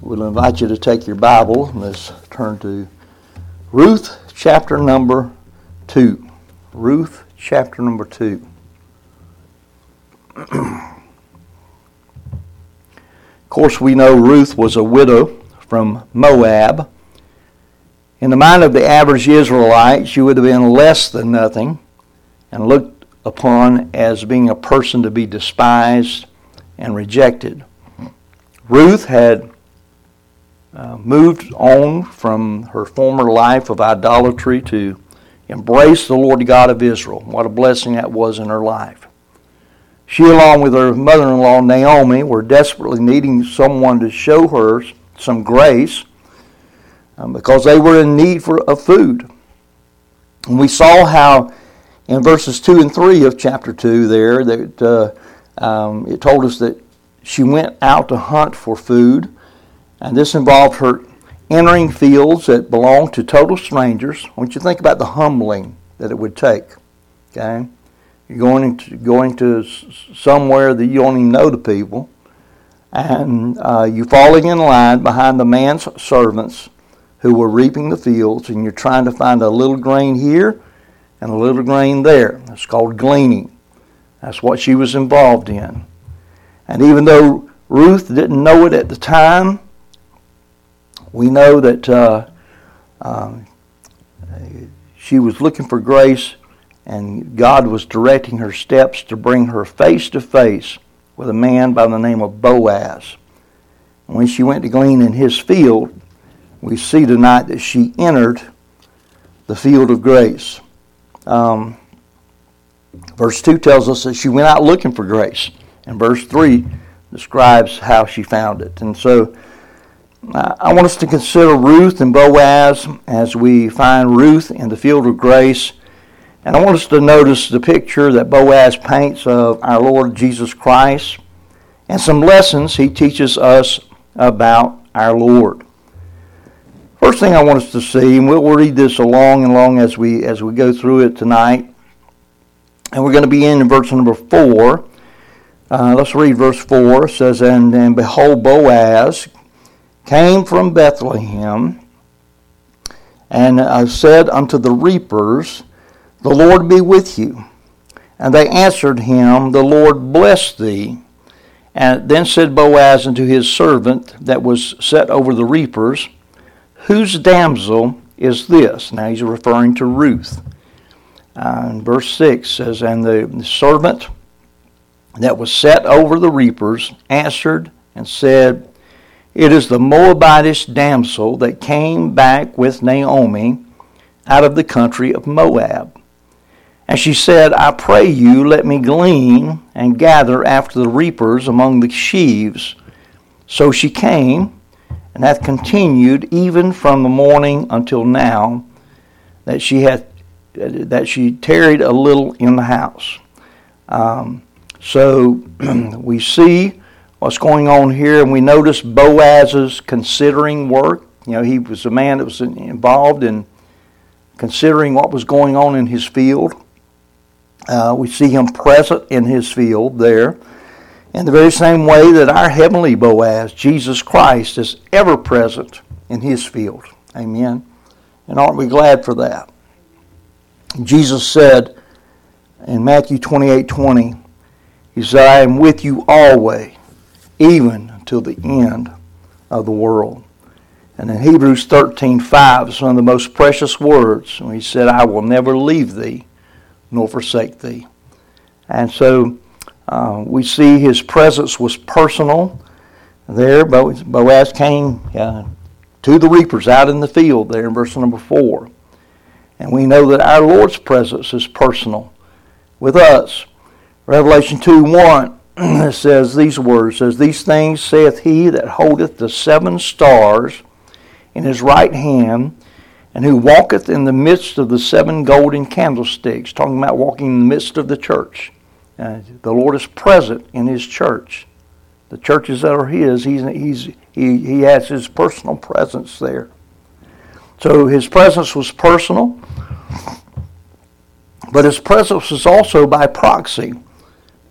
we'll invite you to take your Bible. And let's turn to Ruth chapter number 2. Ruth chapter number 2. of course, we know Ruth was a widow from Moab. In the mind of the average Israelite, she would have been less than nothing and looked upon as being a person to be despised and rejected. Ruth had uh, moved on from her former life of idolatry to embrace the Lord God of Israel. What a blessing that was in her life. She, along with her mother in law Naomi, were desperately needing someone to show her some grace um, because they were in need for, of food. And we saw how in verses 2 and 3 of chapter 2 there that uh, um, it told us that she went out to hunt for food and this involved her entering fields that belonged to total strangers. I want you to think about the humbling that it would take. Okay? You're going into, going to somewhere that you don't even know the people, and uh, you falling in line behind the man's servants who were reaping the fields, and you're trying to find a little grain here and a little grain there. It's called gleaning. That's what she was involved in. And even though Ruth didn't know it at the time, we know that uh, uh, she was looking for grace, and God was directing her steps to bring her face to face with a man by the name of Boaz. when she went to glean in his field, we see tonight that she entered the field of grace. Um, verse 2 tells us that she went out looking for grace, and verse 3 describes how she found it. And so I want us to consider Ruth and Boaz as we find Ruth in the field of grace. And I want us to notice the picture that Boaz paints of our Lord Jesus Christ and some lessons he teaches us about our Lord. First thing I want us to see, and we'll read this along and along as we as we go through it tonight. And we're going to be in verse number four. Uh, let's read verse four. It says, and, and behold, Boaz came from Bethlehem and said unto the reapers, The Lord be with you. And they answered him, The Lord bless thee. And then said Boaz unto his servant that was set over the reapers, Whose damsel is this? Now he's referring to Ruth. Uh, verse 6 says, And the servant that was set over the reapers answered and said, it is the Moabitish damsel that came back with Naomi out of the country of Moab. And she said, I pray you, let me glean and gather after the reapers among the sheaves. So she came, and hath continued even from the morning until now, that she hath that she tarried a little in the house. Um, so we see what's going on here, and we notice Boaz's considering work. You know, he was a man that was involved in considering what was going on in his field. Uh, we see him present in his field there. In the very same way that our heavenly Boaz, Jesus Christ, is ever present in his field. Amen. And aren't we glad for that? Jesus said in Matthew 28 20, He said, I am with you always even until the end of the world. And in Hebrews 13:5 is one of the most precious words. And he said, I will never leave thee nor forsake thee. And so uh, we see his presence was personal there. Boaz came uh, to the reapers out in the field there in verse number 4. And we know that our Lord's presence is personal with us. Revelation 2 1 it says these words says these things saith he that holdeth the seven stars in his right hand and who walketh in the midst of the seven golden candlesticks talking about walking in the midst of the church. Uh, the lord is present in his church. The churches that are his he's, he's, he, he has his personal presence there. So his presence was personal but his presence was also by proxy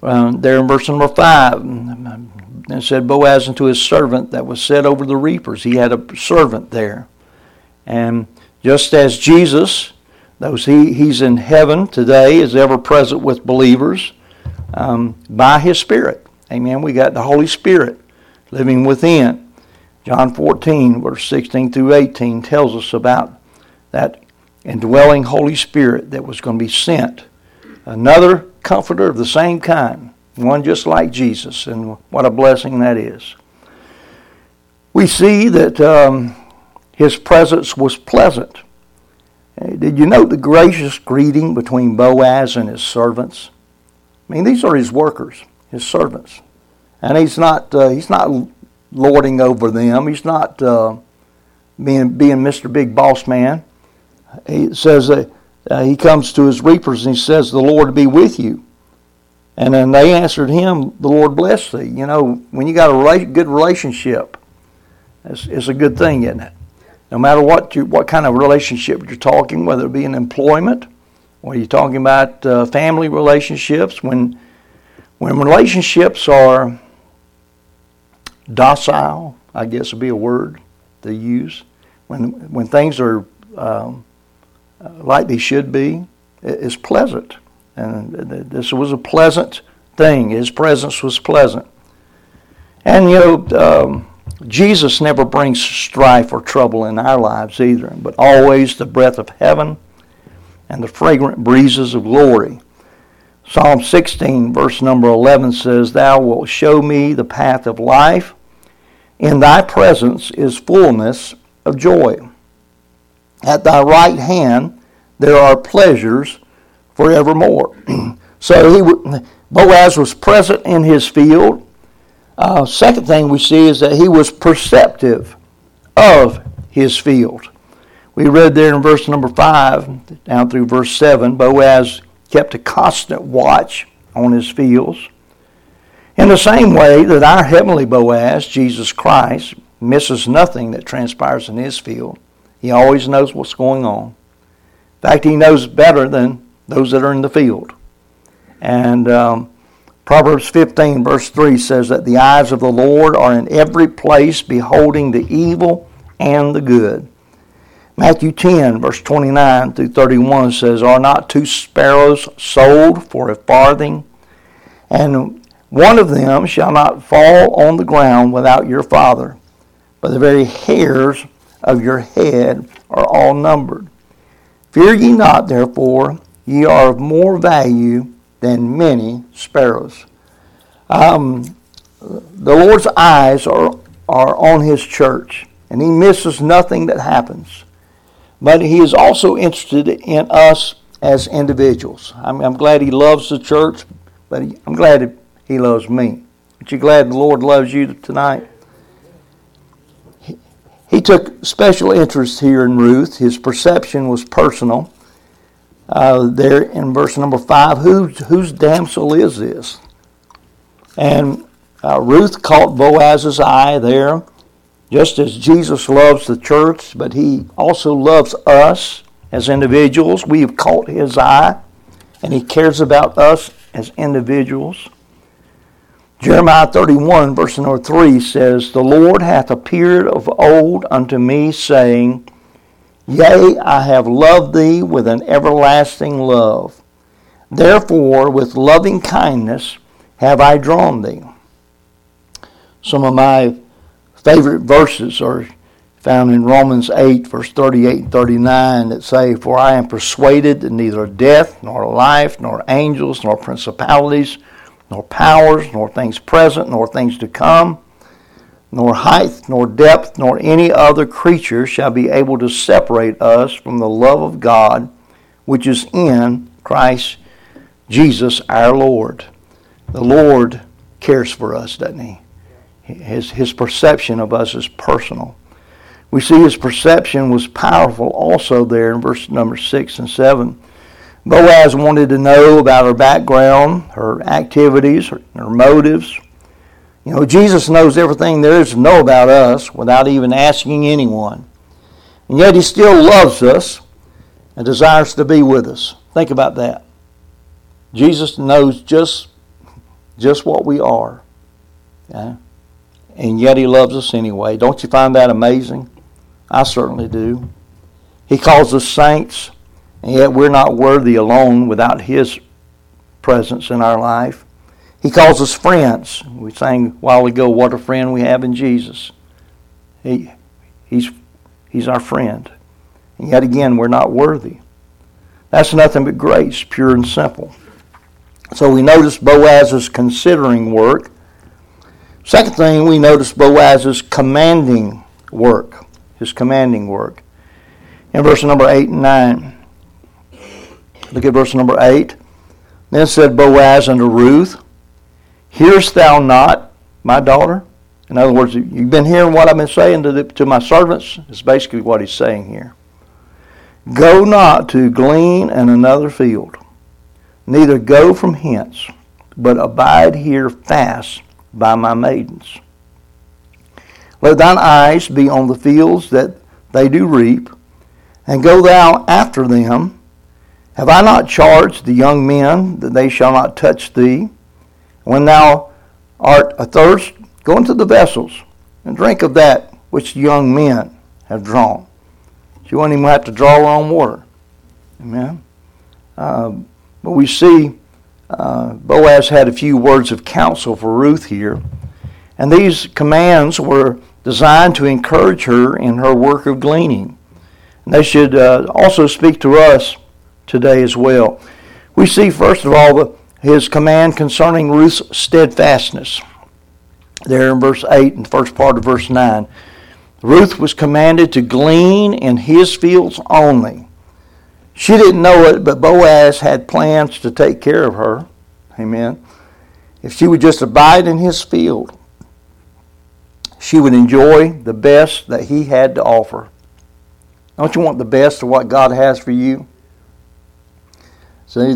uh, there in verse number 5, and said, Boaz unto his servant that was set over the reapers. He had a servant there. And just as Jesus, those he, he's in heaven today, is ever present with believers um, by his Spirit. Amen. We got the Holy Spirit living within. John 14, verse 16 through 18, tells us about that indwelling Holy Spirit that was going to be sent. Another comforter of the same kind, one just like Jesus, and what a blessing that is. We see that um, his presence was pleasant. Did you note the gracious greeting between Boaz and his servants? I mean, these are his workers, his servants, and he's not uh, he's not lording over them. He's not uh, being being Mr. Big Boss Man. He says that uh, he comes to his reapers and he says, "The Lord be with you." And then they answered him, "The Lord bless thee." You know, when you got a good relationship, it's, it's a good thing, isn't it? No matter what you, what kind of relationship you're talking, whether it be in employment, or you're talking about uh, family relationships, when when relationships are docile, I guess would be a word to use. When when things are um, like they should be, is pleasant, and this was a pleasant thing. His presence was pleasant, and you know. Um, Jesus never brings strife or trouble in our lives either, but always the breath of heaven and the fragrant breezes of glory. Psalm 16, verse number 11 says, Thou wilt show me the path of life. In thy presence is fullness of joy. At thy right hand there are pleasures forevermore. so he, Boaz was present in his field. Uh, second thing we see is that he was perceptive of his field. We read there in verse number 5 down through verse 7 Boaz kept a constant watch on his fields. In the same way that our heavenly Boaz, Jesus Christ, misses nothing that transpires in his field, he always knows what's going on. In fact, he knows better than those that are in the field. And um, Proverbs 15, verse 3 says that the eyes of the Lord are in every place, beholding the evil and the good. Matthew 10, verse 29 through 31 says, Are not two sparrows sold for a farthing? And one of them shall not fall on the ground without your Father, but the very hairs of your head are all numbered. Fear ye not, therefore, ye are of more value than many sparrows. Um, the Lord's eyes are, are on His church, and He misses nothing that happens. But He is also interested in us as individuals. I'm, I'm glad He loves the church, but I'm glad he loves me. Aren't you glad the Lord loves you tonight? He, took special interest here in Ruth. His perception was personal. Uh, there in verse number five, whose, whose damsel is this? And uh, Ruth caught Boaz's eye there, just as Jesus loves the church, but he also loves us as individuals. We have caught his eye, and he cares about us as individuals. Jeremiah 31, verse number 3 says, The Lord hath appeared of old unto me, saying, Yea, I have loved thee with an everlasting love. Therefore, with loving kindness have I drawn thee. Some of my favorite verses are found in Romans 8, verse 38 and 39, that say, For I am persuaded that neither death, nor life, nor angels, nor principalities, nor powers, nor things present, nor things to come, nor height, nor depth, nor any other creature shall be able to separate us from the love of God which is in Christ Jesus our Lord. The Lord cares for us, doesn't He? His, his perception of us is personal. We see his perception was powerful also there in verse number 6 and 7. Boaz wanted to know about her background, her activities, her, her motives. You know, Jesus knows everything there is to know about us without even asking anyone. And yet he still loves us and desires to be with us. Think about that. Jesus knows just, just what we are. And yet He loves us anyway. Don't you find that amazing? I certainly do. He calls us saints, and yet we're not worthy alone without His presence in our life. He calls us friends. We sang a while ago, what a friend we have in Jesus. He, he's, he's our friend. And yet again, we're not worthy. That's nothing but grace, pure and simple. So we notice Boaz's considering work. Second thing, we notice Boaz's commanding work, his commanding work. In verse number 8 and 9. Look at verse number 8. Then said Boaz unto Ruth, Hearest thou not, my daughter? In other words, you've been hearing what I've been saying to, the, to my servants? It's basically what he's saying here. Go not to glean in another field, neither go from hence, but abide here fast by my maidens. Let thine eyes be on the fields that they do reap, and go thou after them. Have I not charged the young men that they shall not touch thee? When thou art athirst, go into the vessels and drink of that which the young men have drawn. She won't even have to draw her own water. Amen. Uh, but we see uh, Boaz had a few words of counsel for Ruth here. And these commands were designed to encourage her in her work of gleaning. And they should uh, also speak to us today as well. We see, first of all, the, his command concerning Ruth's steadfastness. There in verse 8 and the first part of verse 9. Ruth was commanded to glean in his fields only. She didn't know it, but Boaz had plans to take care of her. Amen. If she would just abide in his field, she would enjoy the best that he had to offer. Don't you want the best of what God has for you? See,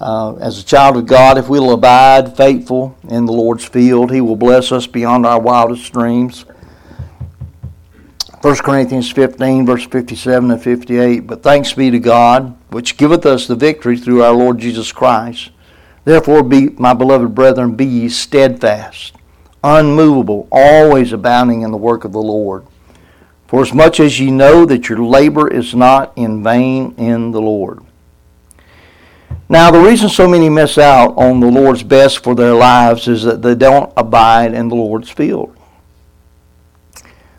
uh, as a child of God, if we'll abide faithful in the Lord's field, He will bless us beyond our wildest dreams. 1 Corinthians 15, verse 57 and 58. But thanks be to God, which giveth us the victory through our Lord Jesus Christ. Therefore, be, my beloved brethren, be ye steadfast, unmovable, always abounding in the work of the Lord. For as much as ye know that your labor is not in vain in the Lord. Now, the reason so many miss out on the Lord's best for their lives is that they don't abide in the Lord's field.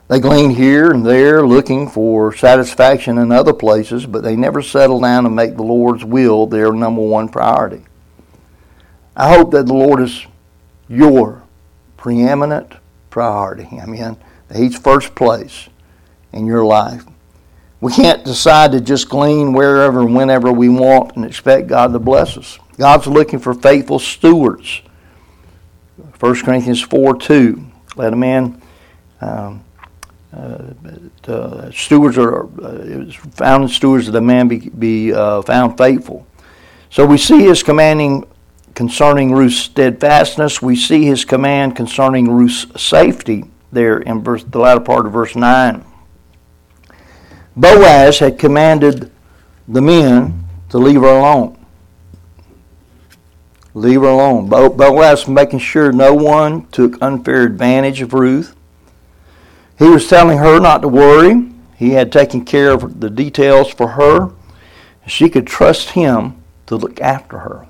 They glean here and there looking for satisfaction in other places, but they never settle down and make the Lord's will their number one priority. I hope that the Lord is your preeminent priority. I mean, He's first place in your life. We can't decide to just glean wherever and whenever we want and expect God to bless us. God's looking for faithful stewards. 1 Corinthians 4 2. Let a man, um, uh, stewards are uh, found in stewards that a man be, be uh, found faithful. So we see his commanding concerning Ruth's steadfastness. We see his command concerning Ruth's safety there in verse, the latter part of verse 9. Boaz had commanded the men to leave her alone. Leave her alone. Boaz making sure no one took unfair advantage of Ruth. He was telling her not to worry. He had taken care of the details for her. She could trust him to look after her.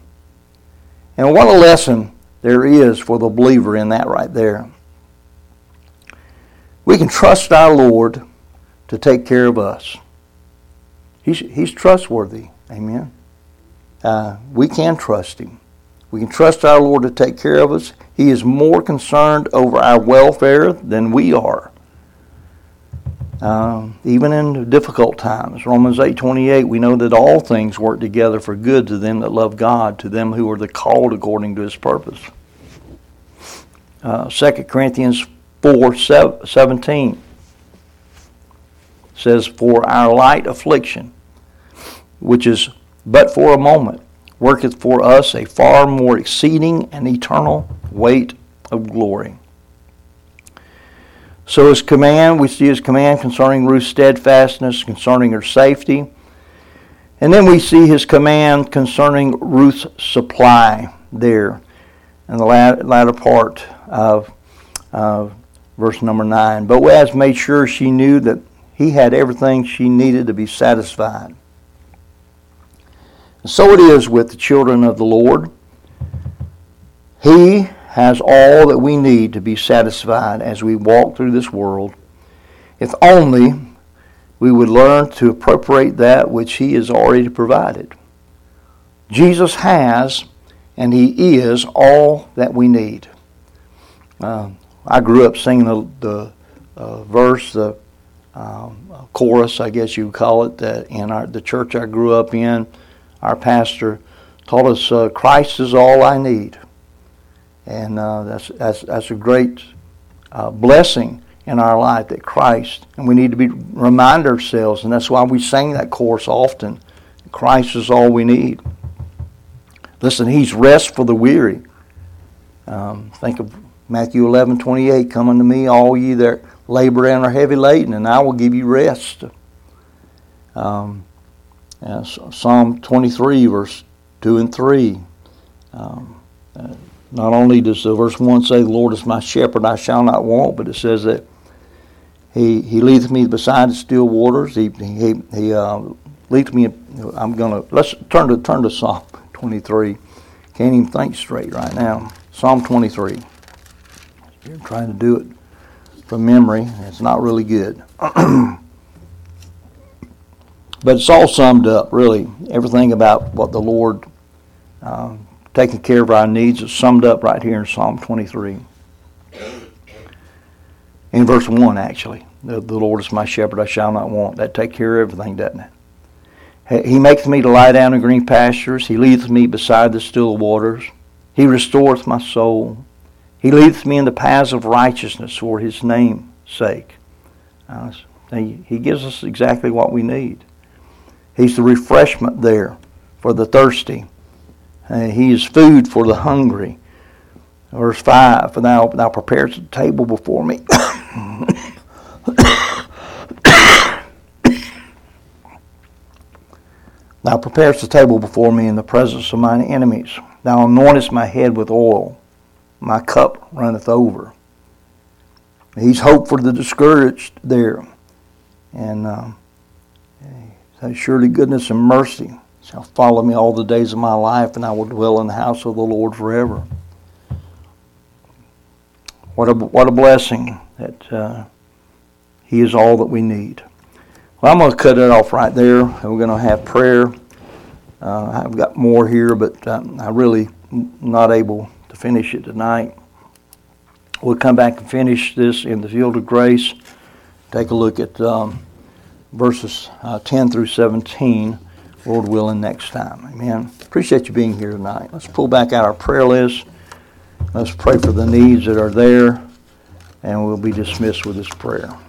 And what a lesson there is for the believer in that right there. We can trust our Lord to take care of us. He's, he's trustworthy. Amen. Uh, we can trust Him. We can trust our Lord to take care of us. He is more concerned over our welfare than we are. Um, even in difficult times, Romans eight twenty eight, we know that all things work together for good to them that love God, to them who are the called according to His purpose. Uh, 2 Corinthians four seventeen says, For our light affliction, which is but for a moment, worketh for us a far more exceeding and eternal weight of glory. So his command, we see his command concerning Ruth's steadfastness, concerning her safety. And then we see his command concerning Ruth's supply there in the latter part of, of verse number 9. But Boaz made sure she knew that he had everything she needed to be satisfied. And so it is with the children of the Lord. He has all that we need to be satisfied as we walk through this world. If only we would learn to appropriate that which He has already provided. Jesus has, and He is all that we need. Uh, I grew up singing the, the uh, verse, the um, chorus, I guess you would call it, that in our, the church I grew up in, our pastor taught us, uh, Christ is all I need. And uh, that's, that's, that's a great uh, blessing in our life that Christ, and we need to be remind ourselves, and that's why we sing that chorus often. Christ is all we need. Listen, He's rest for the weary. Um, think of Matthew 11, 28, Come unto me, all ye that labor and are heavy laden, and I will give you rest. Um, Psalm 23, verse 2 and 3. Um, uh, not only does uh, verse 1 say, The Lord is my shepherd, I shall not want, but it says that He, he leadeth me beside the still waters. He, he, he uh, leads me. I'm going to, let's turn to, turn to Psalm 23. Can't even think straight right now. Psalm 23. You're trying to do it from memory. It's not really good. but it's all summed up, really. Everything about what the Lord uh, taking care of our needs is summed up right here in Psalm 23. In verse 1, actually. The, the Lord is my shepherd, I shall not want. That take care of everything, doesn't it? He maketh me to lie down in green pastures. He leadeth me beside the still waters. He restoreth my soul. He leadeth me in the paths of righteousness for his name's sake. Uh, he, gives us exactly what we need. He's the refreshment there for the thirsty. Uh, he is food for the hungry. Verse 5 For thou, thou preparest a table before me. thou preparest a table before me in the presence of mine enemies. Thou anointest my head with oil my cup runneth over. He's hope for the discouraged there. And uh, surely goodness and mercy shall follow me all the days of my life, and I will dwell in the house of the Lord forever. What a, what a blessing that uh, He is all that we need. Well, I'm going to cut it off right there. We're going to have prayer. Uh, I've got more here, but uh, I really not able finish it tonight. We'll come back and finish this in the field of grace. Take a look at um, verses uh, 10 through 17, Lord willing, next time. Amen. Appreciate you being here tonight. Let's pull back out our prayer list. Let's pray for the needs that are there, and we'll be dismissed with this prayer.